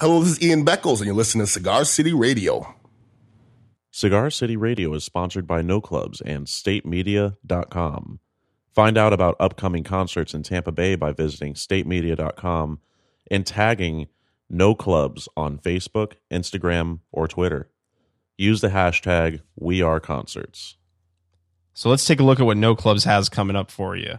Hello, this is Ian Beckles, and you're listening to Cigar City Radio. Cigar City Radio is sponsored by No Clubs and StateMedia.com. Find out about upcoming concerts in Tampa Bay by visiting StateMedia.com and tagging No Clubs on Facebook, Instagram, or Twitter. Use the hashtag WeAreConcerts. So let's take a look at what No Clubs has coming up for you.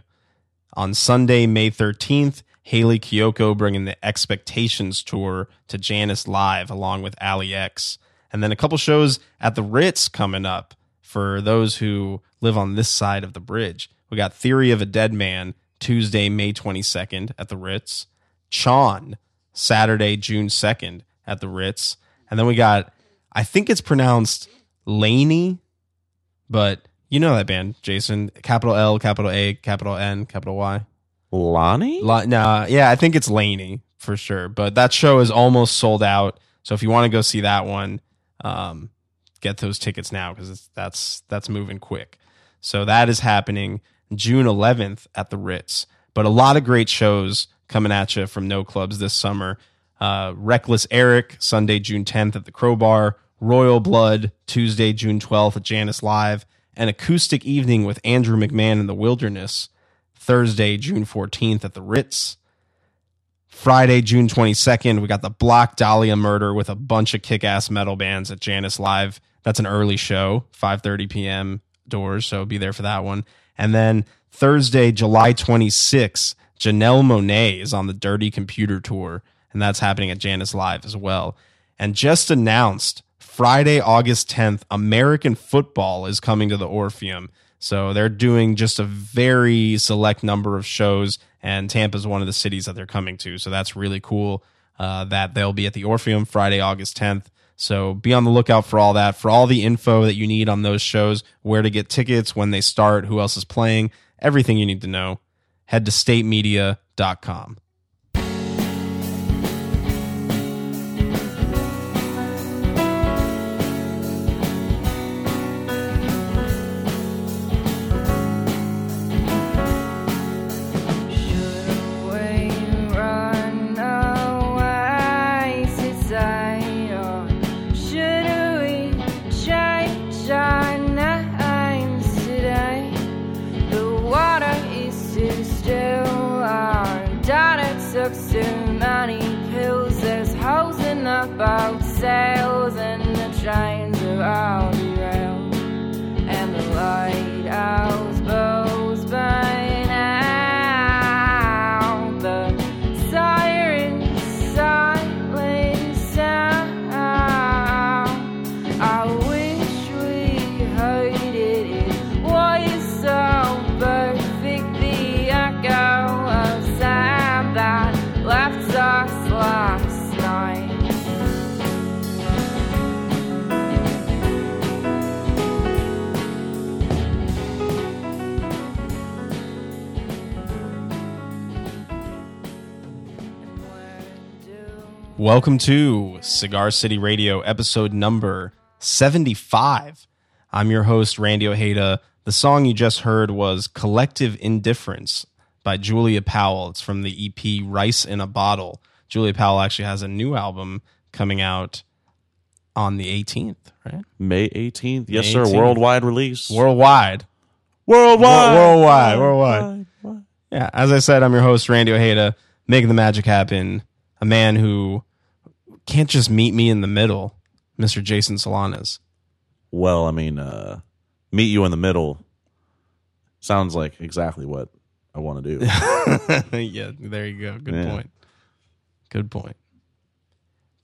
On Sunday, May 13th, Hayley Kiyoko bringing the Expectations Tour to Jannus Live along with Ali X. And then a couple shows at the Ritz coming up for those who live on this side of the bridge. We got Theory of a Dead Man Tuesday, May 22nd at the Ritz. Chon Saturday, June 2nd at the Ritz. And then we got, I think it's pronounced Laney, but you know that band, Jason. Capital L, capital A, capital N, capital Y. Lonnie? La- nah, yeah, I think it's Laney for sure. But that show is almost sold out. So if you want to go see that one, um, get those tickets now because that's that's moving quick. So that is happening June 11th at the Ritz. But a lot of great shows coming at you from No Clubs this summer. Uh, Reckless Eric Sunday, June 10th at the Crowbar. Royal Blood Tuesday, June 12th at Jannus Live. An acoustic evening with Andrew McMahon in the Wilderness Thursday, June 14th at the Ritz. Friday, June 22nd, we got the Black Dahlia Murder with a bunch of kick-ass metal bands at Jannus Live. That's an early show, 5:30 p.m. doors, so be there for that one. And then Thursday, July 26th, Janelle Monáe is on the Dirty Computer Tour, and that's happening at Jannus Live as well. And just announced Friday, August 10th, American football is coming to the Orpheum. So they're doing just a very select number of shows, and Tampa's one of the cities that they're coming to. So that's really cool uh, that they'll be at the Orpheum Friday, August 10th. So be on the lookout for all that, for all the info that you need on those shows, where to get tickets, when they start, who else is playing, everything you need to know. Head to statemedia.com. Welcome to Cigar City Radio, episode number 75. I'm your host, Randy Ojeda. The song you just heard was Collective Indifference by Julia Powell. It's from the EP Rice in a Bottle. Julia Powell actually has a new album coming out on the 18th, right? May 18th. Yes, May sir. Worldwide release. Worldwide. worldwide. Worldwide. Worldwide. Yeah, as I said, I'm your host, Randy Ojeda, making the magic happen. A man who can't just meet me in the middle, Mr. Jason Solanas. Well, I mean, uh, meet you in the middle sounds like exactly what I want to do. yeah, there you go. Good Yeah. point. Good point.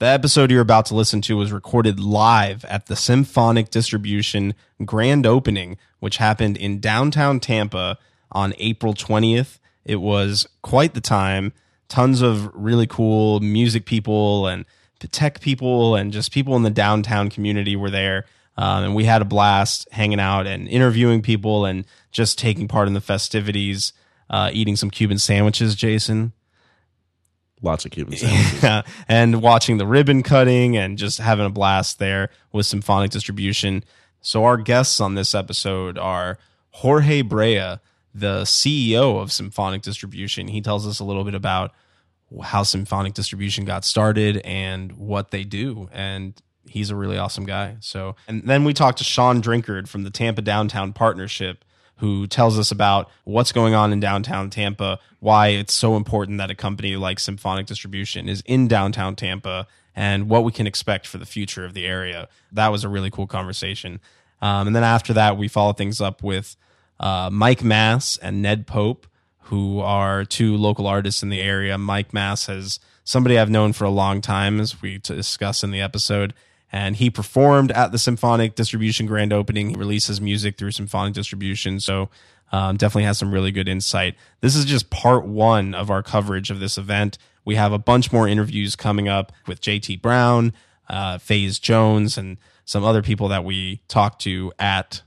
The episode you're about to listen to was recorded live at the Symphonic Distribution grand opening, which happened in downtown Tampa on April 20th. It was quite the time. Tons of really cool music people and tech people and just people in the downtown community were there. Um, and we had a blast hanging out and interviewing people and just taking part in the festivities, uh, eating some Cuban sandwiches, Jason. Lots of Cuban sandwiches. Yeah, and watching the ribbon cutting and just having a blast there with symphonic distribution. So our guests on this episode are Jorge Brea, the CEO of Symphonic Distribution. He tells us a little bit about how symphonic distribution got started and what they do. And he's a really awesome guy. So, and then we talked to Sean Drinkard from the Tampa Downtown Partnership, who tells us about what's going on in downtown Tampa, why it's so important that a company like Symphonic Distribution is in downtown Tampa, and what we can expect for the future of the area. That was a really cool conversation. Um, and then after that, we follow things up with uh, Mike Mass and Ned Pope, who are two local artists in the area. Mike Mass has somebody I've known for a long time, as we discuss in the episode. And he performed at the Symphonic Distribution grand opening. He releases music through Symphonic Distribution. So um, definitely has some really good insight. This is just part one of our coverage of this event. We have a bunch more interviews coming up with JT Brown, uh, FaZe Jones, and some other people that we talked to at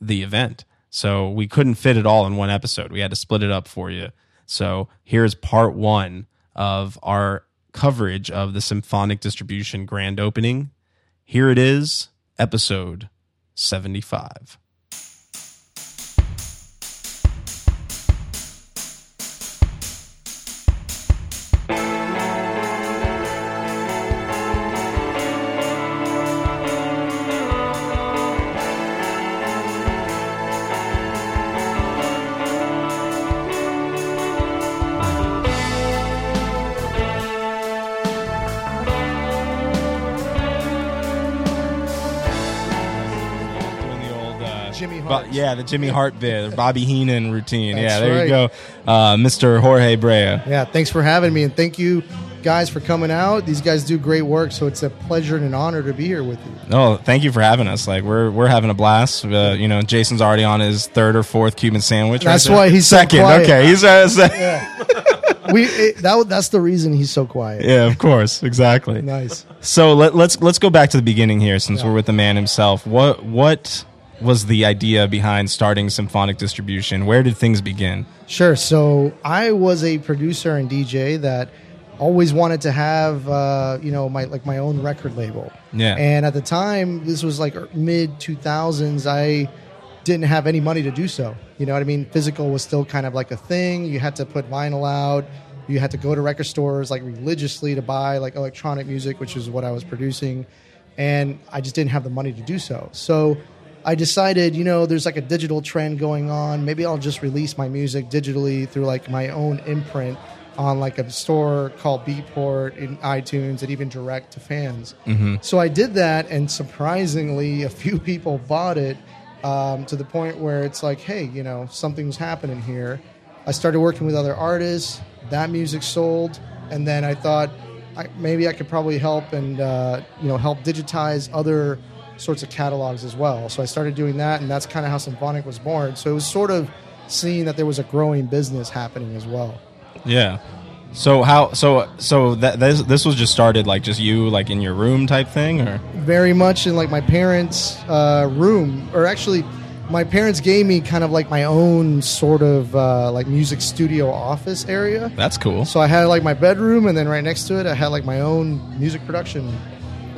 the event. So we couldn't fit it all in one episode. We had to split it up for you. So here's part one of our coverage of the Symphonic Distribution grand opening. Here it is, episode 75. Bo- yeah, the Jimmy Hart bit, Bobby Heenan routine. yeah, That's there you go, uh, Mr. Jorge Brea. Yeah, thanks for having me, and thank you guys for coming out. These guys do great work, so it's a pleasure and an honor to be here with you. No, thank you for having us. Like we're we're having a blast. Uh, you know, Jason's already on his third or fourth Cuban sandwich. That's there. why he's so second. quiet. Okay, he's uh, se- We it, that that's the reason he's so quiet. yeah, of course, exactly. Nice. So let, let's let's go back to the beginning here, since Yeah. we're with the man himself. What what was the idea behind starting Symphonic Distribution? Where did things begin? Sure. So I was a producer and DJ that always wanted to have uh, you know my like my own record label. Yeah. And at the time, this was like mid two thousands. I didn't have any money to do so. You know what I mean? Physical was still kind of like a thing. You had to put vinyl out. You had to go to record stores like religiously to buy like electronic music, which is what I was producing. And I just didn't have the money to do so. So I decided, you know, there's like a digital trend going on. Maybe I'll just release my music digitally through like my own imprint on like a store called Beatport in iTunes and even direct to fans. So I did that, and surprisingly, a few people bought it um, to the point where it's like, hey, you know, something's happening here. I started working with other artists. That music sold, and then I thought I, maybe I could probably help and uh, you know help digitize other sorts of catalogs as well. So I started doing that, and that's kind of how Symphonic was born. So it was sort of seeing that there was a growing business happening as well. Yeah. So how so so that this this was just started like just you like in your room type thing or very much in like my parents' uh, room, or actually, my parents gave me kind of like my own sort of uh, like music studio office area. that's cool. So I had like my bedroom, and then right next to it, I had like my own music production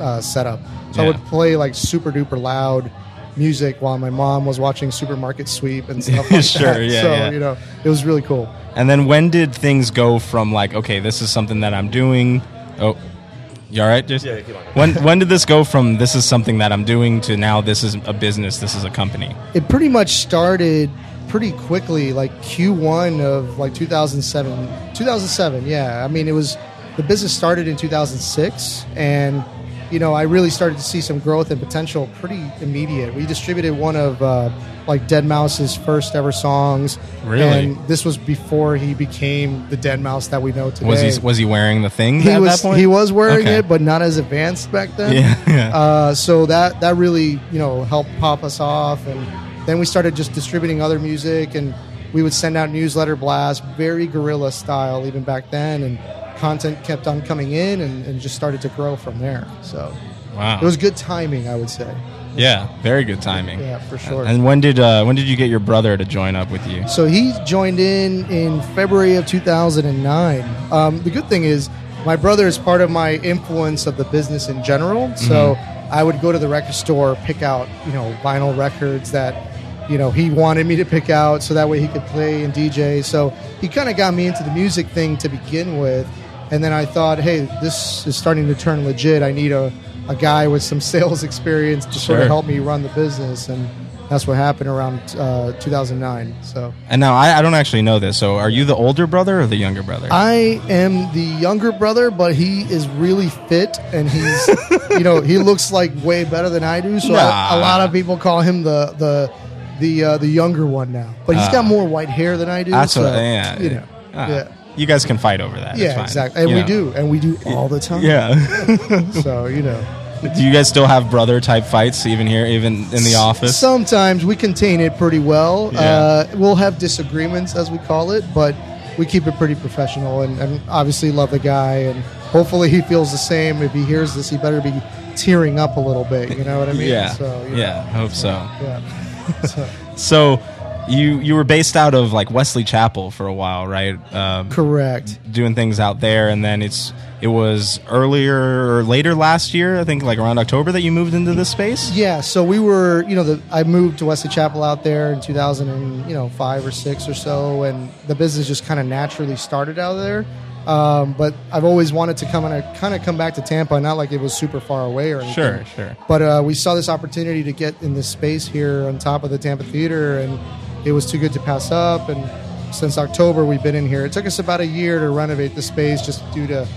uh, setup. So I would play like super duper loud music while my mom was watching Supermarket Sweep and stuff like Sure, that. yeah, so yeah. you know, it was really cool. And then when did things go from like, okay, this is something that I'm doing? Oh, you all right? Just, yeah, keep on. When when did this go from this is something that I'm doing to now this is a business, this is a company? it pretty much started pretty quickly like q1 of like 2007 2007 yeah i mean it was the business started in 2006 and you know i really started to see some growth and potential pretty immediate we distributed one of uh, like deadmau5's first ever songs Really? and this was before he became the deadmau5 that we know today Was he was he wearing the thing he at was that point? he was wearing Okay. it but not as advanced back then Yeah, yeah. uh, so that that really you know helped pop us off and then we started just distributing other music and we would send out newsletter blasts very guerrilla style even back then and content kept on coming in and, and just started to grow from there so wow. it was good timing i would say yeah, very good timing. yeah for sure And when did uh, when did you get your brother to join up with you? So he joined in in February of 2009. Um, the good thing is, my brother is part of my influence of the business in general. So I would go to the record store, pick out you know vinyl records that you know he wanted me to pick out, so that way he could play and DJ. So he kind of got me into the music thing to begin with. And then I thought, hey, this is starting to turn legit. I need a, a guy with some sales experience to sort of help me run the business. And that's what happened around uh, 2009. So And now I, I don't actually know this. So are you the older brother or the younger brother? I am the younger brother, but he is really fit and he's, you know, he looks like way better than I do. So Nah. a lot of people call him the the the uh, the younger one now. But he's got Ah. more white hair than I do. That's so, what, yeah. you know, Ah, yeah. You guys can fight over that. Yeah, fine. exactly. And You we know. do, and we do all the time. Yeah. So you know, do you guys still have brother type fights even here, even in the office? Sometimes we contain it pretty well. Yeah. Uh, we'll have disagreements, as we call it, but we keep it pretty professional, and, and obviously love the guy, and hopefully he feels the same. If he hears this, he better be tearing up a little bit. You know what I mean? yeah. So, you know, yeah. Hope so. yeah. So, So you you were based out of like Wesley Chapel for a while, right? Um, correct. doing things out there, and then it's it was earlier or later last year, I think, like around October, that you moved into this space. Yeah, so we were, you know, the, I moved to Wesley Chapel out there in 2000 and, you know, five or six or so, and the business just kind of naturally started out there. Um, but I've always wanted to come and kind of come back to Tampa, not like it was super far away or anything. Sure, sure. But uh, we saw this opportunity to get in this space here on top of the Tampa Theater, and it was too good to pass up. And since October, we've been in here. It took us about a year to renovate the space just due to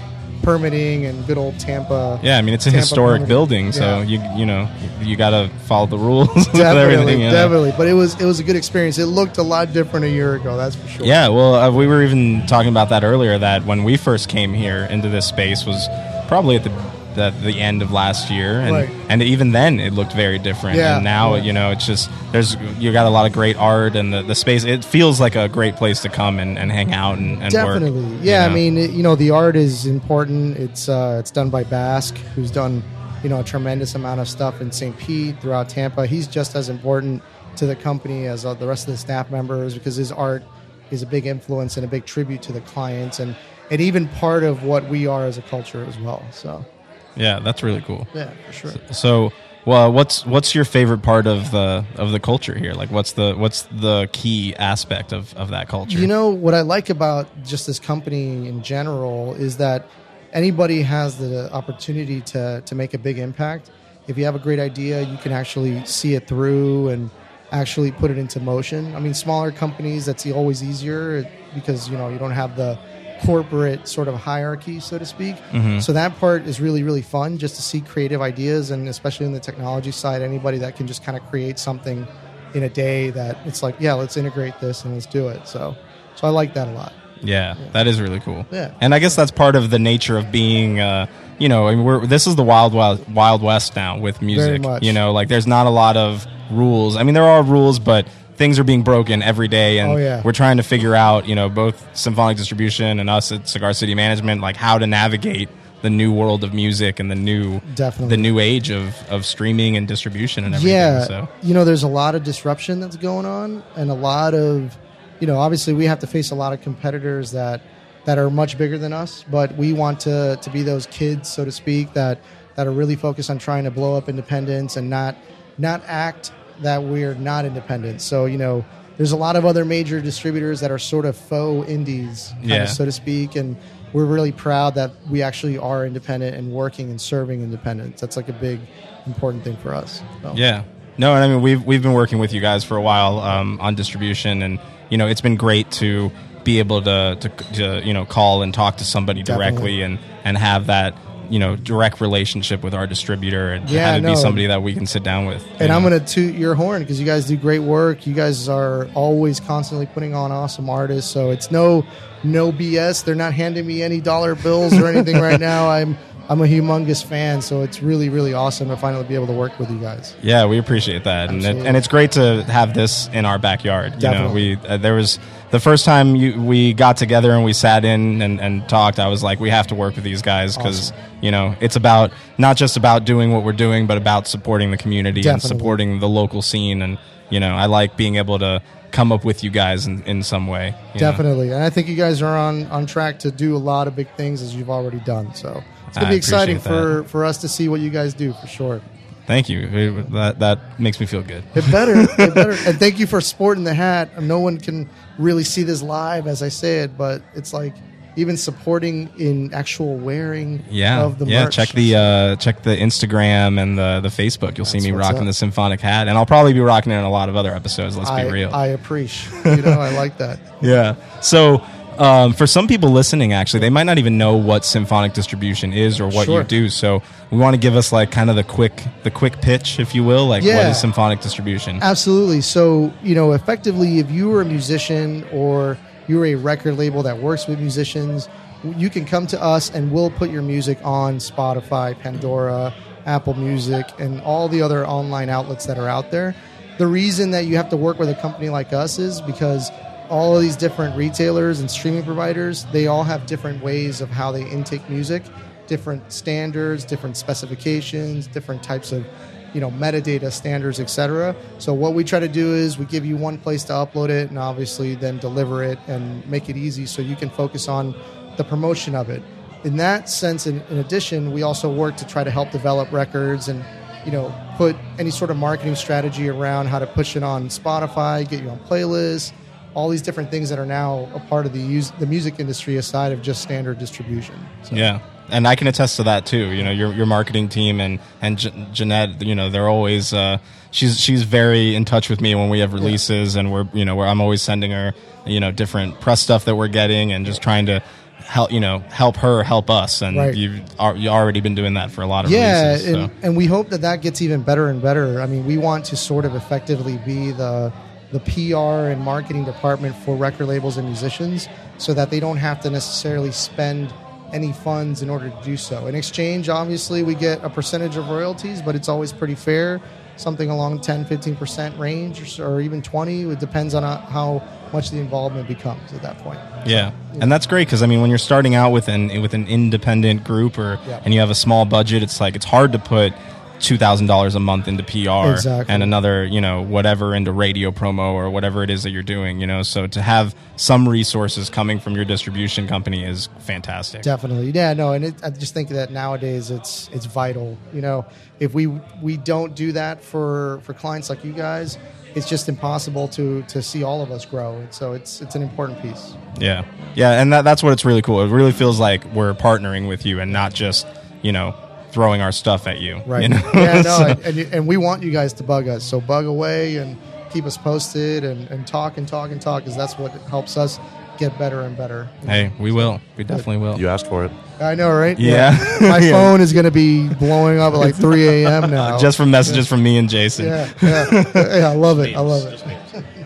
permitting and good old Tampa. Yeah, I mean it's a Tampa historic permitting. building, so Yeah. you you know you got to follow the rules definitely, know? definitely. But it was it was a good experience. It looked a lot different a year ago. That's for sure. Yeah, well, uh, we were even talking about that earlier. That when we first came here into this space was probably at the the, the end of last year, and Right. and even then it looked very different. Yeah, and now yeah. you know it's just there's you got a lot of great art and the, the space. It feels like a great place to come and, and hang out and, and work, Definitely. you Yeah, know? I mean, it, you know, the art is important. It's uh, it's done by BASK, who's done you know a tremendous amount of stuff in St. Pete throughout Tampa. He's just as important to the company as uh, the rest of the staff members because his art is a big influence and a big tribute to the clients and and even part of what we are as a culture as well. So yeah, that's really cool. yeah, for sure. So, well, what's what's your favorite part of the of the culture here? Like, what's the what's the key aspect of, of that culture? You know what I like about just this company in general is that anybody has the opportunity to to make a big impact. If you have a great idea, you can actually see it through and actually put it into motion. I mean, smaller companies that's always easier because you know you don't have the corporate sort of hierarchy, so to speak. So that part is really really fun just to see creative ideas and especially in the technology side, anybody that can just kind of create something in a day that it's like, yeah, let's integrate this and let's do it. So, so I like that a lot. Yeah, that is really cool. Yeah. and I guess that's part of the nature of being. Uh, you know, I mean, we're this is the wild, wild, wild west now with music. You know, like there's not a lot of rules. I mean, there are rules, but things are being broken every day, and Oh, yeah. we're trying to figure out, you know, both symphonic distribution and us at Cigar City Management, like how to navigate the new world of music and the new, Definitely. the new age of of streaming and distribution and everything. Yeah, So. you know, there's a lot of disruption that's going on, and a lot of, you know, obviously we have to face a lot of competitors that that are much bigger than us, but we want to to be those kids, so to speak, that that are really focused on trying to blow up independence and not not act that we're not independent. So you know, there's a lot of other major distributors that are sort of faux indies, kind Yeah. of, so to speak, and we're really proud that we actually are independent and working and serving independence. That's like a big important thing for us. So. Yeah. No, and I mean we've we've been working with you guys for a while um, on distribution, and you know it's been great to be able to, to to you know call and talk to somebody directly and and have that you know direct relationship with our distributor and Yeah, have it no. be somebody that we can sit down with. And you I'm going to toot your horn because you guys do great work. You guys are always constantly putting on awesome artists. So it's no no BS. They're not handing me any dollar bills or anything right now. I'm I'm a humongous fan. So it's really really awesome to finally be able to work with you guys. Yeah, we appreciate that, and it, and it's great to have this in our backyard. You know, Definitely. we uh, there was the first time you, we got together and we sat in and, and talked. I was like, we have to work with these guys because Awesome. you know it's about not just about doing what we're doing, but about supporting the community and supporting the local scene. And you know, I like being able to come up with you guys in, in some way. you know. Definitely. And I think you guys are on on track to do a lot of big things as you've already done. So it's to be exciting appreciate for for us to see what you guys do for sure. Thank you. It- that that makes me feel good. It better. it better. And thank you for sporting the hat. No one can really see this live as I say it, but it's like even supporting in actual wearing Yeah, of the yeah. merch. Check the uh, check the Instagram and the the Facebook. You'll see me rocking up. the symphonic hat, and I'll probably be rocking it in a lot of other episodes. Let's I, be real. I appreciate. You know, I like that. Yeah. So, um, for some people listening, actually, they might not even know what symphonic distribution is or what Sure. you do. So, we want to give us like kind of the quick, the quick pitch, if you will. Like, what Yeah. is symphonic distribution? Absolutely. So, you know, effectively, if you were a musician or you're a record label that works with musicians, you can come to us and we'll put your music on Spotify, Pandora, Apple Music, and all the other online outlets that are out there. The reason that you have to work with a company like us is because all of these different retailers and streaming providers, they all have different ways of how they intake music, different standards, different specifications, different types of you know metadata standards etc so what we try to do is we give you one place to upload it and obviously then deliver it and make it easy so you can focus on the promotion of it. In that sense in, in addition we also work to try to help develop records and you know put any sort of marketing strategy around how to push it on spotify get you on playlists all these different things that are now a part of the use, the music industry aside of just standard distribution so. Yeah. And I can attest to that too. You know, your your marketing team and and Je- Jeanette, you know, they're always uh, she's she's very in touch with me when we have releases, and we're you know where I'm always sending her you know different press stuff that we're getting, and just trying to help you know help her help us. And Right. you've al- you already been doing that for a lot of yeah releases. and, so. and we hope that that gets even better and better i mean we want to sort of effectively be the the pr and marketing department for record labels and musicians so that they don't have to necessarily spend any funds in order to do so. In exchange obviously we get a percentage of royalties but it's always pretty fair something along 10 15% range or, or even 20 it depends on uh, how much the involvement becomes at that point. Yeah, and that's great because I mean, when you're starting out with an with an independent group or Yeah. and you have a small budget, it's like it's hard to put two thousand dollars a month into PR Exactly. and another you know whatever into radio promo or whatever it is that you're doing. You know, so to have some resources coming from your distribution company is fantastic. Definitely, yeah, no, and it, I just think that nowadays it's it's vital. You know, if we we don't do that for for clients like you guys, it's just impossible to to see all of us grow. And so it's it's an important piece. Yeah, yeah, and that, that's what it's really cool. It really feels like we're partnering with you and not just you know throwing our stuff at you. Right. You know? yeah, no, So- and, and, we want you guys to bug us. So bug away and keep us posted and, and talk and talk and talk because that's what helps us get better and better. hey, we will. We definitely will. You asked for it. I know, right? Yeah. My Yeah. phone is going to be blowing up at like 3 a.m. now. Just from messages from me and Jason. yeah, yeah, yeah. I love it. I love it.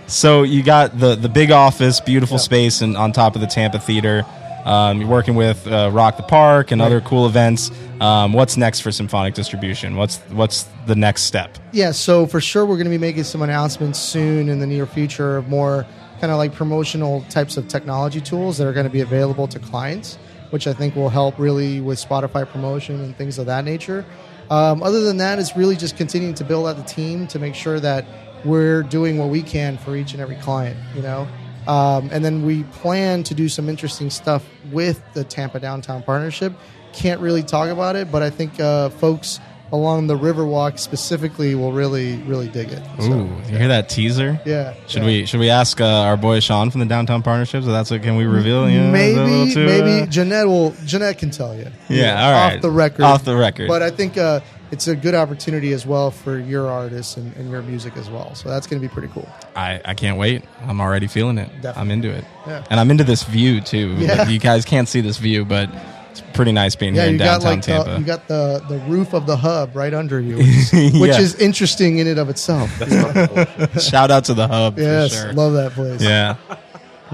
So you got the the big office, beautiful space, and on top of the Tampa Theater. Um, you're working with uh, Rock the Park and other cool events. Um, what's next for Symphonic Distribution? What's what's the next step? Yeah, so for sure we're going to be making some announcements soon in the near future of more kind of like promotional types of technology tools that are going to be available to clients, which I think will help really with Spotify promotion and things of that nature. Um, other than that, it's really just continuing to build out the team to make sure that we're doing what we can for each and every client, you know. Um, and then we plan to do some interesting stuff with the Tampa Downtown Partnership. Can't really talk about it, but I think uh, folks along the Riverwalk specifically will really, really dig it. So, Ooh, you hear that teaser? yeah. Should yeah. we should we ask uh, our boy Sean from the Downtown Partnership? If that's what can we reveal? You know, is that a little Maybe, too, maybe uh, Jeanette will. Jeanette can tell you. Yeah, all right. Off the record. Off the record. But I think uh, it's a good opportunity as well for your artists and, and your music as well. So that's going to be pretty cool. I, I can't wait. I'm already feeling it. Definitely. I'm into it. Yeah. And I'm into this view too. Yeah. You guys can't see this view, but it's pretty nice being Yeah, here in downtown like Tampa. the, you got the the roof of the hub right under you, which, is, which is interesting in and of itself. Shout out to the hub. yes, for sure. love that place. Yeah.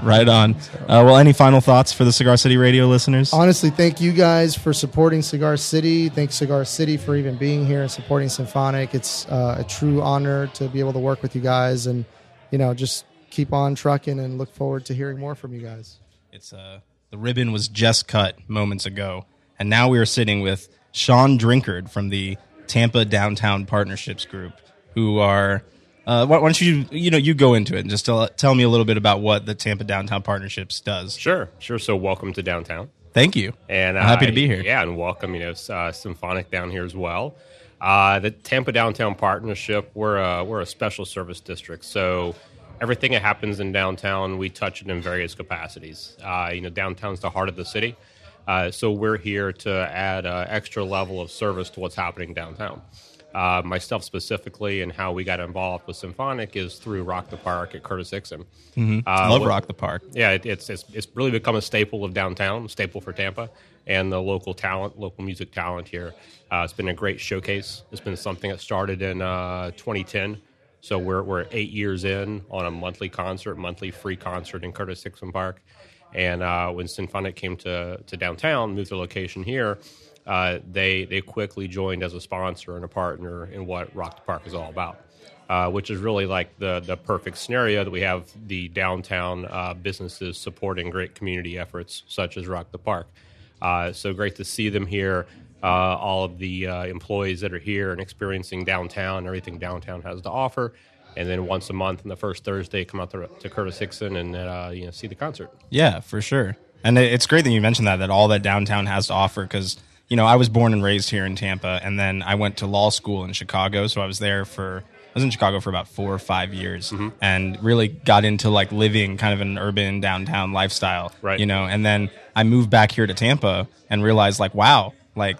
Right on. Uh, well, any final thoughts for the Cigar City Radio listeners? Honestly, thank you guys for supporting Cigar City. Thanks Cigar City for even being here and supporting Symphonic. It's uh, a true honor to be able to work with you guys, and you know, just keep on trucking and look forward to hearing more from you guys. It's uh, the ribbon was just cut moments ago, and now we are sitting with Sean Drinkard from the Tampa Downtown Partnerships Group, who are. Uh, why, why don't you you know you go into it and just tell tell me a little bit about what the Tampa Downtown Partnerships does. Sure, sure. So, welcome to downtown, Thank you. and I'm happy to be here. Yeah, and welcome, you know, uh, Symphonic down here as well. Uh, the Tampa Downtown Partnership, we're a, we're a special service district, so everything that happens in downtown, we touch it in various capacities. Uh, you know, downtown's the heart of the city, uh, so we're here to add an extra level of service to what's happening downtown. Uh, myself specifically, and how we got involved with Symphonic is through Rock the Park at Curtis Hixon. Uh, Love what- Rock the Park. yeah, it, it's, it's it's really become a staple of downtown, staple for Tampa, and the local talent, local music talent here. Uh, it's been a great showcase. It's been something that started in uh, 2010, so we're we're eight years in on a monthly concert, monthly free concert in Curtis Hixon Park. And uh, when Symphonic came to to downtown, moved their location here, uh, they they quickly joined as a sponsor and a partner in what Rock the Park is all about uh, which is really like the the perfect scenario that we have the downtown uh, businesses supporting great community efforts such as Rock the Park. Uh, so great to see them here. Uh, all of the employees that are here and experiencing downtown, everything downtown has to offer, and then once a month on the first Thursday, come out to, to Curtis Hixon and uh, you know see the concert. Yeah, for sure. And it's great that you mentioned that that all that downtown has to offer because you know I was born and raised here in Tampa, and then I went to law school in Chicago, so I was there for I was in Chicago for about four or five years, mm-hmm. and really got into like living kind of an urban downtown lifestyle, Right. You know, and then I moved back here to Tampa and realized like wow, like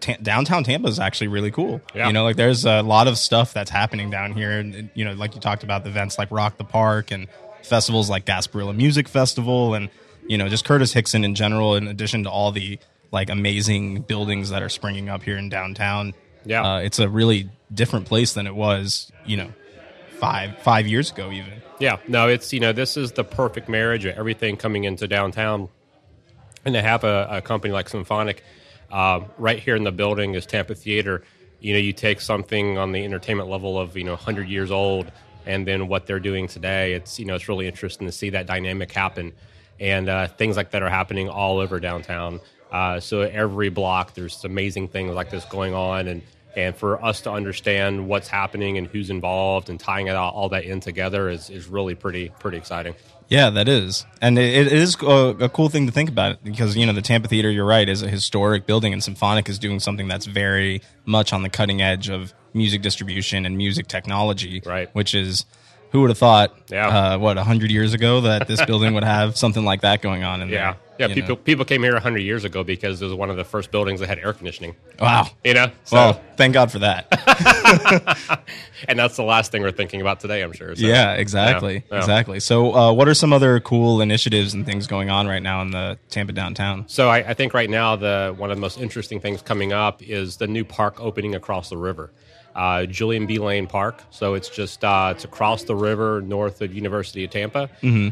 ta- downtown Tampa is actually really cool. Yeah. You know, like there's a lot of stuff that's happening down here, and and, you know, like you talked about the events like Rock the Park and festivals like Gasparilla Music Festival, and you know, just Curtis Hixon in general. In addition to all the like amazing buildings that are springing up here in downtown, Yeah. uh, it's a really different place than it was, you know, five five years ago even. Yeah, no, it's you know this is the perfect marriage of everything coming into downtown, and to have a, a company like Symphonic uh, right here in the building is Tampa Theater. You know, you take something on the entertainment level of you know 100 years old, and then what they're doing today. It's you know it's really interesting to see that dynamic happen, and uh, things like that are happening all over downtown. Uh, so every block, there's amazing things like this going on, and and for us to understand what's happening and who's involved and tying it all, all that in together is, is really pretty pretty exciting. Yeah, that is, and it, it is a, a cool thing to think about because you know the Tampa Theater. You're right, is a historic building, and Symphonic is doing something that's very much on the cutting edge of music distribution and music technology. Right. which is who would have thought? Yeah. uh, what hundred years ago that this building would have something like that going on in Yeah, there. yeah. People know? people came here hundred years ago because it was one of the first buildings that had air conditioning. Wow. You know, so well, thank God for that. and that's the last thing we're thinking about today. I'm sure. So, yeah, exactly, yeah. exactly. So, uh, what are some other cool initiatives and things going on right now in the Tampa downtown? So I, I think right now the one of the most interesting things coming up is the new park opening across the river, uh, Julian B. Lane Park. So it's just uh, it's across the river north of University of Tampa.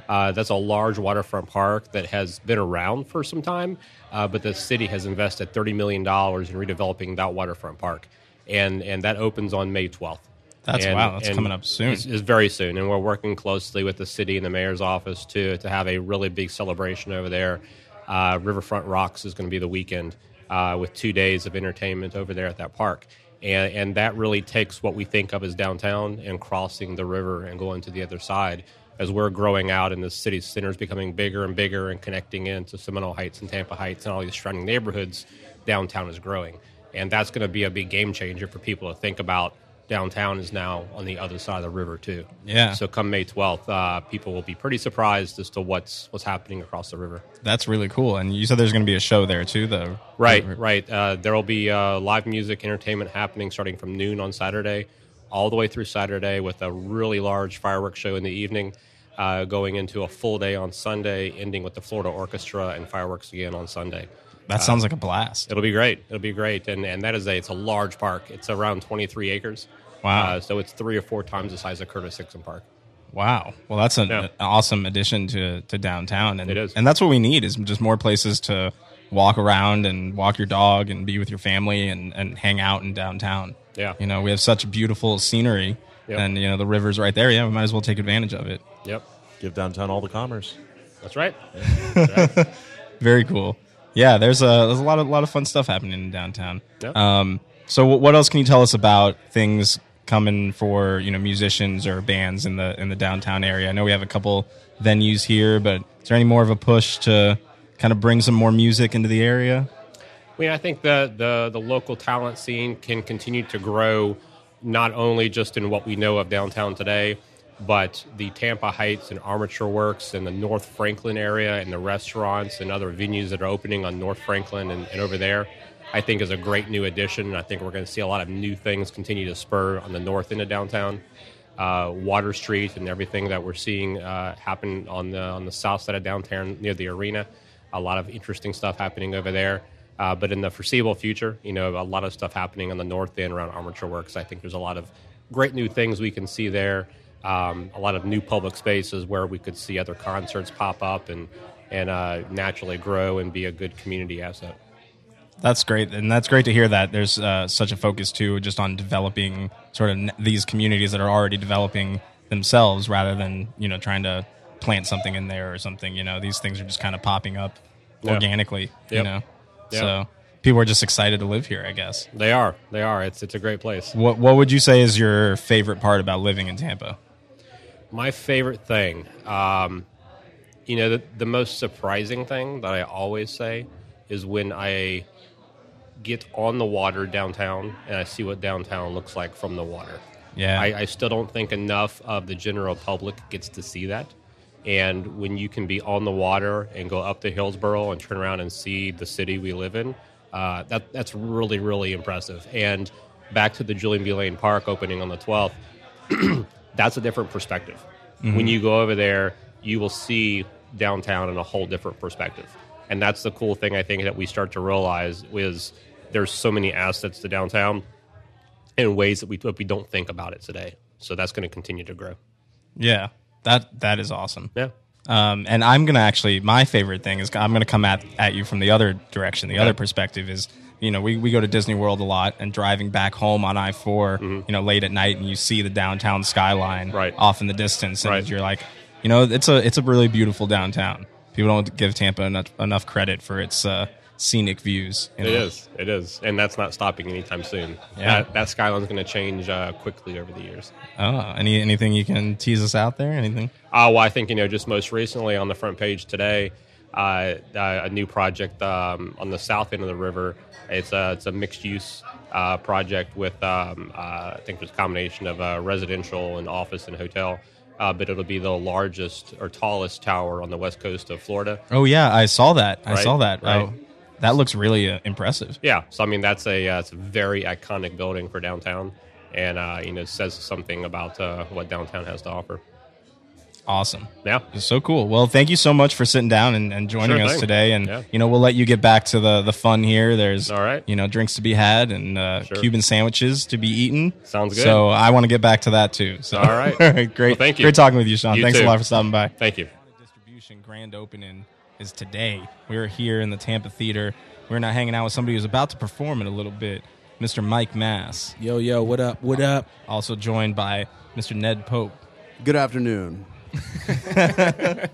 Uh, that's a large waterfront park that has been around for some time, uh, but the city has invested thirty million dollars in redeveloping that waterfront park, and and that opens on May twelfth. That's- And- wow, that's coming up soon. It's, it's very soon, and we're working closely with the city and the mayor's office to to have a really big celebration over there. Uh, Riverfront Rocks is going to be the weekend uh, with two days of entertainment over there at that park, and and that really takes what we think of as downtown and crossing the river and going to the other side. As we're growing out and the city center is becoming bigger and bigger and connecting into Seminole Heights and Tampa Heights and all these surrounding neighborhoods, downtown is growing, and that's going to be a big game changer for people to think about. Downtown is now on the other side of the river too. Yeah. So come May twelfth, uh, people will be pretty surprised as to what's what's happening across the river. That's really cool. And you said there's going to be a show there too, though. Right, right. Uh, there will be uh, live music entertainment happening starting from noon on Saturday, all the way through Saturday, with a really large fireworks show in the evening, uh, going into a full day on Sunday, ending with the Florida Orchestra and fireworks again on Sunday. That sounds like a blast. It'll be great. It'll be great, and and that is a it's a large park. It's around twenty three acres. Wow. Uh, so it's three or four times the size of Curtis Hixon Park. Wow. Well, that's an, Yeah. an awesome addition to, to downtown. And, It is. And that's what we need is just more places to walk around and walk your dog and be with your family and, and hang out in downtown. Yeah. You know, we have such beautiful scenery Yep. and, you know, the river's right there. Yeah, we might as well take advantage of it. Yep, Give downtown all the commerce. that's right. Very cool. Yeah, there's a there's a lot of lot of fun stuff happening in downtown. Yeah. Um, so what what else can you tell us about things coming for you know musicians or bands in the in the downtown area? I know we have a couple venues here, but is there any more of a push to kind of bring some more music into the area? I mean, I think the, the, the local talent scene can continue to grow not only just in what we know of downtown today, but the Tampa Heights and Armature Works and the North Franklin area and the restaurants and other venues that are opening on North Franklin and, and over there, I think is a great new addition. And I think we're going to see a lot of new things continue to spur on the north end of downtown. Uh, Water Street and everything that we're seeing uh, happen on the on the south side of downtown near the arena, a lot of interesting stuff happening over there. Uh, but in the foreseeable future, you know, a lot of stuff happening on the north end around Armature Works. I think there's a lot of great new things we can see there. Um, a lot of new public spaces where we could see other concerts pop up and and uh, naturally grow and be a good community asset. That's great, and that's great to hear that there's uh, such a focus too, just on developing sort of n- these communities that are already developing themselves, rather than you know trying to plant something in there or something. You know, these things are just kind of popping up Yeah. organically. You know, Yep. so people are just excited to live here. I guess. They are, they are. It's it's a great place. What What would you say is your favorite part about living in Tampa? My favorite thing, um, you know, the, the most surprising thing that I always say is when I get on the water downtown and I see what downtown looks like from the water. Yeah, I, I still don't think enough of the general public gets to see that. And when you can be on the water and go up to Hillsborough and turn around and see the city we live in, uh, that that's really really impressive. And back to the Julian B. Lane Park opening on the twelfth, that's a different perspective. When you go over there, you will see downtown in a whole different perspective. And that's the cool thing I think that we start to realize is there's so many assets to downtown in ways that we we don't think about it today. So that's going to continue to grow. yeah, that that is awesome. Yeah. Um, and I'm gonna actually my favorite thing is I'm gonna come at at you from the other direction. The other perspective is you know we, we go to Disney World a lot and driving back home on I 4 you know late at night and you see the downtown skyline Mm-hmm. Right. off in the distance and Right. you're like you know it's a it's a really beautiful downtown. People don't give Tampa enough, enough credit for its uh, scenic views. you It know? is. It is. And that's not stopping anytime soon. Yeah. That, that skyline's going to change uh, quickly over the years. Oh, any anything you can tease us out there? Anything? Uh, well, I think, you know, just most recently on the front page today, uh, uh, a new project um, on the south end of the river. It's a, it's a mixed use uh, project with, um, uh, I think there's a combination of uh, residential and office and hotel. Uh, but it'll be the largest or tallest tower on the west coast of Florida. Oh yeah, I saw that. I Right, saw that. right. Oh, that looks really uh, impressive. Yeah, so I mean that's a uh, it's a very iconic building for downtown, and uh, you know says something about uh, what downtown has to offer. Awesome. Yeah, It's so cool. Well, thank you so much for sitting down and, and joining Sure us thing. today. And Yeah. you know, we'll let you get back to the the fun here. There's All right. you know drinks to be had and uh, Sure. Cuban sandwiches to be eaten. Sounds good. So I want to get back to that too. So All right. great. Well, thank you. Great talking with you, Sean. You Thanks a lot for stopping by. thank you. Distribution grand opening is today. We're here in the Tampa Theater. We're not hanging out with somebody who's about to perform in a little bit, Mr. Mike Mass. Yo, yo, what up? What up? Also joined by Mr. Ned Pope. Good afternoon.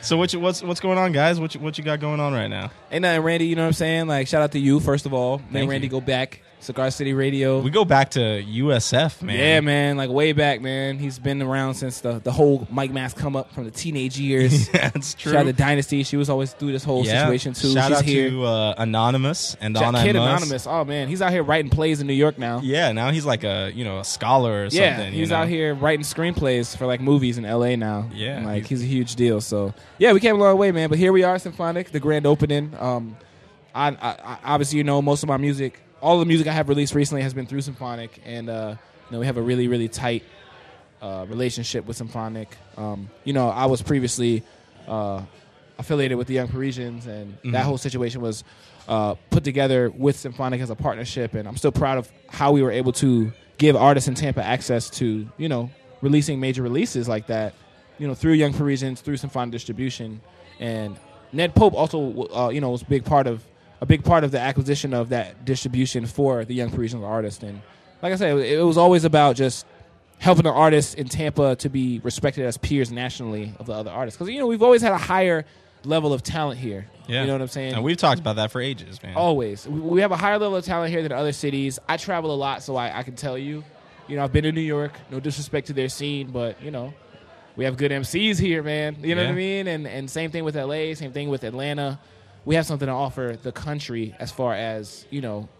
So what you, what's what's going on, guys? What you, what you got going on right now? Hey, nothing, Randy. You know what I'm saying? Like, shout out to you first of all. And Randy you. go back. Cigar City Radio. We go back to USF, man. Yeah, man. Like way back, man. He's been around since the the whole Mike Mass come up from the teenage years. yeah, it's true. Shout out to Dynasty. She was always through this whole Yeah. situation too. Shout She's out here. to uh, Anonymous and Shout- Donna Kid Anonymous. Oh man, he's out here writing plays in New York now. Yeah, now he's like a you know a scholar or Yeah, something. you he's know? out here writing screenplays for like movies in LA now. Yeah, And, like he's- he's, a huge deal. So yeah, we came a long way, man. But here we are, Symphonic, the grand opening. Um, I, I, I obviously you know most of my music, all the music I have released recently has been through Symphonic, and uh, you know we have a really really tight uh, relationship with Symphonic. Um, you know, I was previously uh, affiliated with the Young Parisians, and that whole situation was uh, put together with Symphonic as a partnership. And I'm still proud of how we were able to give artists in Tampa access to, you know, releasing major releases like that, you know, through Young Parisians, through Symphonic distribution, and Ned Pope also, uh, you know, was a big part of a big part of the acquisition of that distribution for the Young Parisian artist. And like I said, it, it was always about just helping the artists in Tampa to be respected as peers nationally of the other artists. Because you know we've always had a higher level of talent here. Yeah. You know what I'm saying? And we've talked about that for ages, man. Always. We- We have a higher level of talent here than other cities. I travel a lot, so I, I can tell you. You know, I've been to New York. No disrespect to their scene, but you know, we have good MCs here, man. You know what I mean? And and same thing with LA. Same thing with Atlanta. We have something to offer the country as far as you know,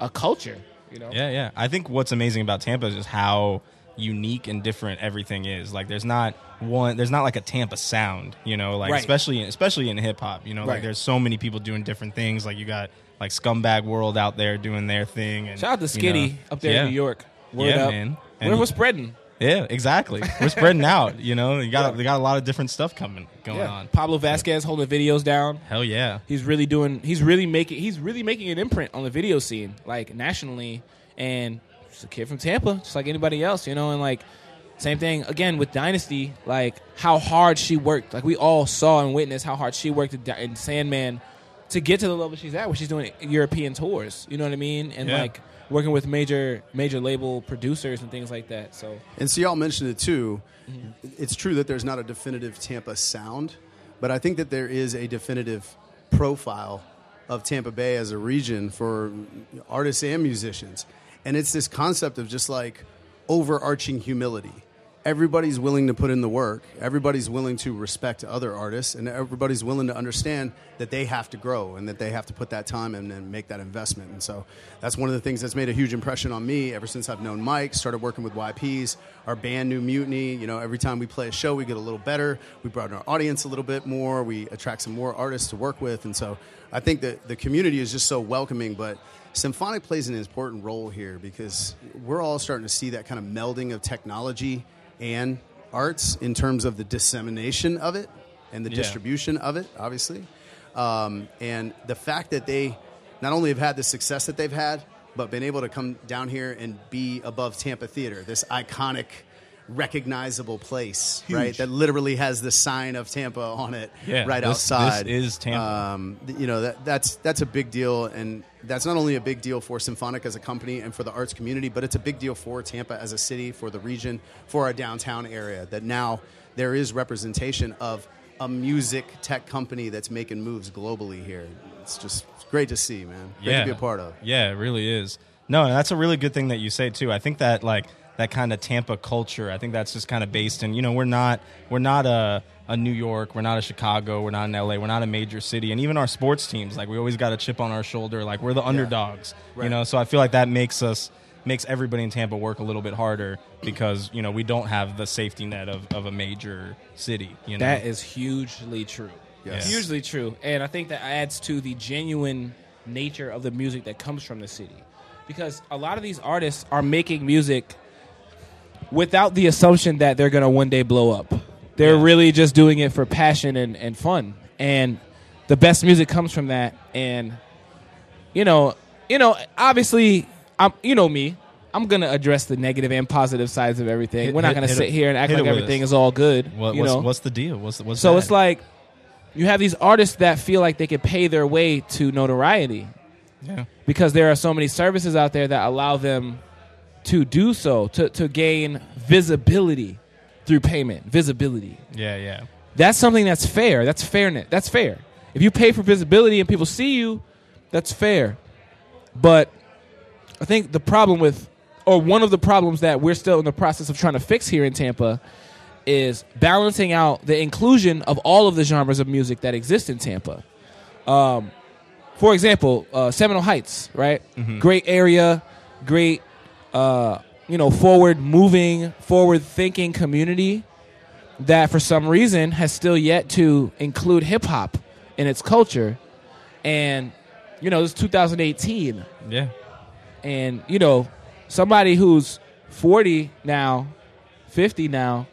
a culture. You know. Yeah, yeah. I think what's amazing about Tampa is just how unique and different everything is. Like there's not one there's not like a Tampa sound, you know, like Right. especially especially in hip hop, you know, Right. like there's so many people doing different things. Like you got like Scumbag World out there doing their thing and Shout out to you know, Skitty up there yeah. in New York. Word Yeah, up. man. And- we're spreading. Yeah, exactly. We're spreading out, you know. You got they got a lot of different stuff coming going Yeah. on. Pablo Vasquez holding videos down. Hell yeah. He's really doing. He's really making. He's really making an imprint on the video scene, like nationally. And just a kid from Tampa, just like anybody else, you know. And like same thing again with Dynasty, like how hard she worked. Like we all saw and witnessed how hard she worked in in Sandman to get to the level she's at, where she's doing European tours. You know what I mean? And Yeah. like working with major major label producers and things like that. So And so y'all mentioned it too. Mm-hmm. It's true that there's not a definitive Tampa sound, but I think that there is a definitive profile of Tampa Bay as a region for artists and musicians. And it's this concept of just like overarching humility. Everybody's willing to put in the work. Everybody's willing to respect other artists, and everybody's willing to understand that they have to grow and that they have to put that time in and make that investment. And so that's one of the things that's made a huge impression on me ever since I've known Mike. Started working with YPs, our band New Mutiny. You know, every time we play a show, we get a little better. We broaden our audience a little bit more. We attract some more artists to work with, and so I think that the community is just so welcoming. But Symphonic plays an important role here because we're all starting to see that kind of melding of technology and arts in terms of the dissemination of it and the Yeah. distribution of it, obviously. Um, and the fact that they not only have had the success that they've had, but been able to come down here and be above Tampa Theater, this iconic, recognizable place, right? That literally has the sign of Tampa on it Yeah, right this- outside. this is Tampa. Um, you know that that's that's a big deal, and that's not only a big deal for Symphonic as a company and for the arts community, but it's a big deal for Tampa as a city, for the region, for our downtown area. That now there is representation of a music tech company that's making moves globally here. It's just it's great to see, man. Great to be a part of. Yeah, it really is. No, and that's a really good thing that you say too. I think that like that kind of Tampa culture. I think that's just kind of based in you know we're not we're not a a New York, we're not a Chicago, we're not an LA, we're not a major city, and even our sports teams like we always got a chip on our shoulder, like we're the underdogs, you know. So I feel like that makes us makes everybody in Tampa work a little bit harder because you know we don't have the safety net of, of a major city. You know That is hugely true. Yes. Hugely true. And I think that adds to the genuine nature of the music that comes from the city. Because a lot of these artists are making music without the assumption that they're going to one day blow up. They're Yeah. really just doing it for passion and, and fun. And the best music comes from that. And, you know, you know, obviously, I'm, you know me. I'm gonna address the negative and positive sides of everything. Hit- We're not gonna hit sit it- here and act like everything us. is all good. what, you what's, know, what's the deal? What's what's so bad? it's like you have these artists that feel like they could pay their way to notoriety yeah. because there are so many services out there that allow them to do so to, to gain visibility through payment visibility. Yeah, yeah, that's something that's fair. That's fairness. That's fair. If you pay for visibility and people see you that's fair. But i think the problem with or one of the problems that we're still in the process of trying to fix here in tampa is balancing out the inclusion of all of the genres of music that exist in tampa. Um, for example uh, seminole heights right? Great area great uh, you know forward moving forward thinking community that for some reason has still yet to include hip hop in its culture. And, you know, this is 2018. yeah. And, you know, somebody who's 40 now, 50 now,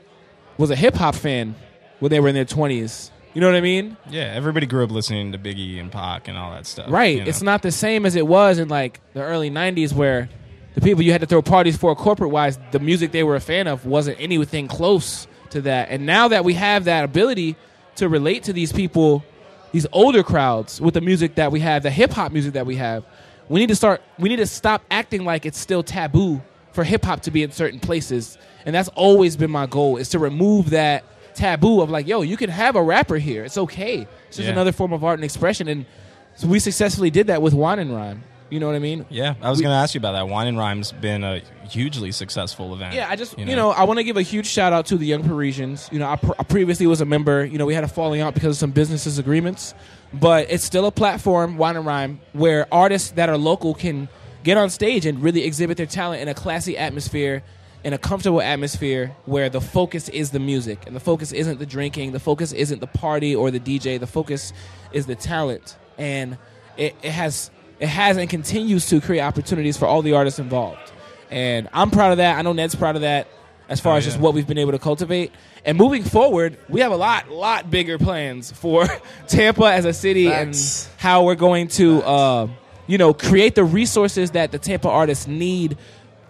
was a hip hop fan when they were in their 20s. You know what I mean? Yeah, everybody grew up listening to Biggie and Pac and all that stuff. Right. you know? It's not the same as it was in like the early 90s where the people you had to throw parties for corporate wise, the music they were a fan of wasn't anything close to that. And now that we have that ability to relate to these people, these older crowds with the music that we have, the hip hop music that we have, we need to start we need to stop acting like it's still taboo for hip hop to be in certain places. And that's always been my goal is to remove that taboo of like, yo, you can have a rapper here. It's okay. It's just Yeah. another form of art and expression. And so we successfully did that with Wine and Rhyme. You know what I mean? Yeah, I was going to ask you about that. Wine and Rhyme's been a hugely successful event. Yeah, I just you know, I want to give a huge shout out to the Young Parisians. You know, I, pr- I previously was a member. You know, we had a falling out because of some business disagreements, but it's still a platform, Wine and Rhyme, where artists that are local can get on stage and really exhibit their talent in a classy atmosphere in a comfortable atmosphere where the focus is the music and the focus isn't the drinking, the focus isn't the party or the DJ, the focus is the talent. And it, it has it has and continues to create opportunities for all the artists involved. And I'm proud of that. I know Ned's proud of that as far Oh, as just what we've been able to cultivate. And moving forward, we have a lot, lot bigger plans for Tampa as a city Facts. and how we're going to, uh, you know, create the resources that the Tampa artists need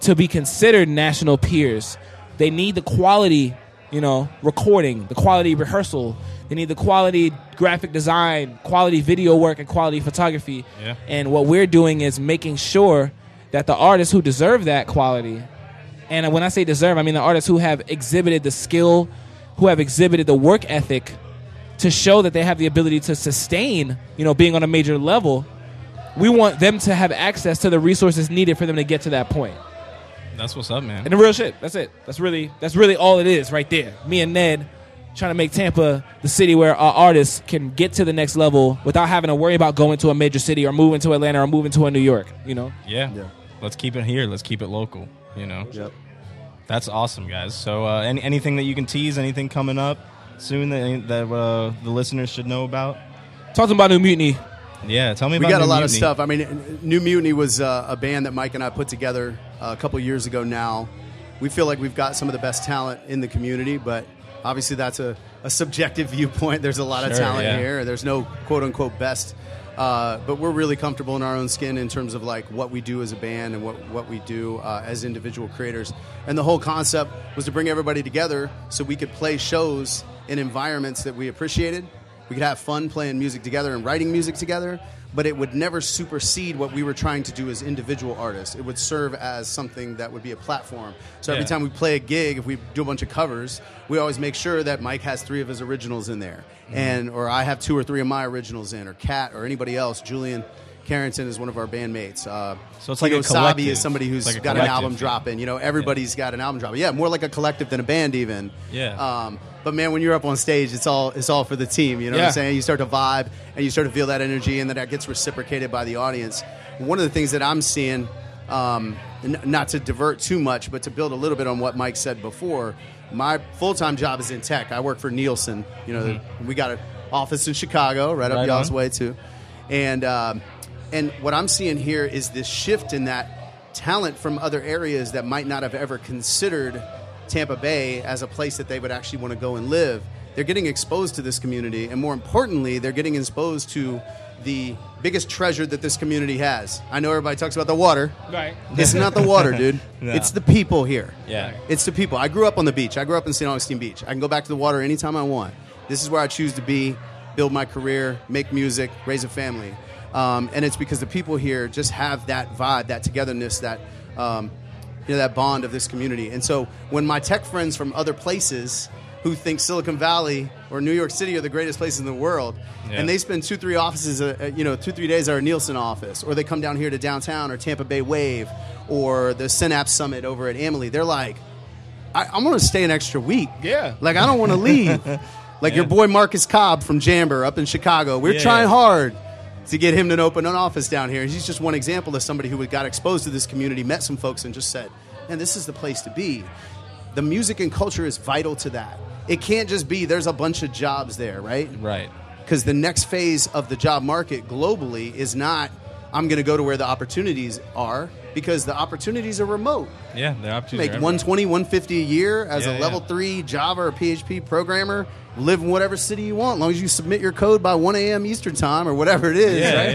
to be considered national peers. They need the quality, you know, recording, the quality rehearsal. They need the quality graphic design, quality video work, and quality photography. Yeah. And what we're doing is making sure that the artists who deserve that quality and when I say deserve, I mean the artists who have exhibited the skill, who have exhibited the work ethic to show that they have the ability to sustain, you know, being on a major level. We want them to have access to the resources needed for them to get to that point. That's what's up, man. And the real shit. That's it. That's really that's really all it is right there. Me and Ned trying to make Tampa the city where our artists can get to the next level without having to worry about going to a major city or moving to Atlanta or moving to a New York, you know? Yeah. Yeah. Let's keep it here. Let's keep it local. You know. Yep. That's awesome, guys. So, uh, any, anything that you can tease? Anything coming up soon that that uh, the listeners should know about? Talking about New Mutiny. Yeah, tell me we got a New lot of stuff. I mean, New Mutiny was uh, a band that Mike and I put together a couple years ago. Now, we feel like we've got some of the best talent in the community, but obviously that's a, a subjective viewpoint. There's a lot of talent yeah. here. There's no quote unquote best, uh, but we're really comfortable in our own skin in terms of like what we do as a band and what what we do uh, as individual creators. And the whole concept was to bring everybody together so we could play shows in environments that we appreciated. We could have fun playing music together and writing music together, but it would never supersede what we were trying to do as individual artists. It would serve as something that would be a platform. So every Yeah. time we play a gig, if we do a bunch of covers, we always make sure that Mike has three of his originals in there, Mm-hmm. and or I have two or three of my originals in, or Kat or anybody else. Julian Carrington is one of our bandmates. Uh, So it's like Tito a Sabi collective. is somebody who's like got an album dropping. You know, everybody's got an album dropping. Yeah, more like a collective than a band, even. Yeah. Um, but man, when you're up on stage, it's all it's all for the team. You know what I'm saying? You start to vibe and you start to feel that energy, and then that gets reciprocated by the audience. One of the things that I'm seeing, um, n- not to divert too much, but to build a little bit on what Mike said before, my full time job is in tech. I work for Nielsen. You know, we got an office in Chicago, right, up y'all's way too, and um, and what I'm seeing here is this shift in that talent from other areas that might not have ever considered Tampa Bay as a place that they would actually want to go and live. They're getting exposed to this community, and more importantly, they're getting exposed to the biggest treasure that this community has. I know everybody talks about the water. Right. It's not the water, dude. No. It's the people here. Yeah. It's the people. I grew up on the beach. I grew up in St. Augustine Beach. I can go back to the water anytime I want. This is where I choose to be, build my career, make music, raise a family. Um, and it's because the people here just have that vibe, that togetherness, that um, you know, that bond of this community. And so when my tech friends from other places who think Silicon Valley or New York City are the greatest places in the world, Yeah. and they spend two, three offices, uh, uh, you know, two, three days at our Nielsen office, or they come down here to downtown or Tampa Bay Wave or the Synapse Summit over at Amalie, they're like, I, I'm going to stay an extra week. Yeah. Like, I don't want to leave. like your boy Marcus Cobb from Jamber up in Chicago. We're Yeah, trying yeah. hard to get him to open an office down here. He's just one example of somebody who got exposed to this community, met some folks, and just said, man, this is the place to be. The music and culture is vital to that. It can't just be there's a bunch of jobs there, right? Right. because the next phase of the job market globally is not I'm going to go to where the opportunities are because the opportunities are remote. Yeah, they're up to Make 120, 150 a year as Yeah, a level yeah. 3 Java or PHP programmer, live in whatever city you want as long as you submit your code by 1 a.m. Eastern time or whatever it is, Yeah, right?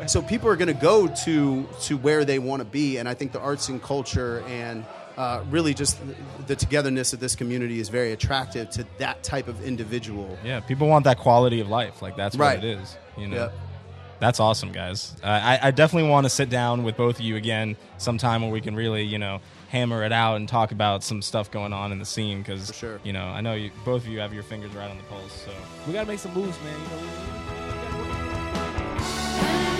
yeah. so people are going to go to to where they want to be and i think the arts and culture and uh, really just the togetherness of this community is very attractive to that type of individual Yeah, people want that quality of life. Like that's Right. what it is. You know. Yep. That's awesome, guys. Uh, I, I definitely want to sit down with both of you again sometime where we can really, you know, hammer it out and talk about some stuff going on in the scene because, sure. you know, I know you, both of you have your fingers right on the pulse. So we got to make some moves, man. You know, we, we, we,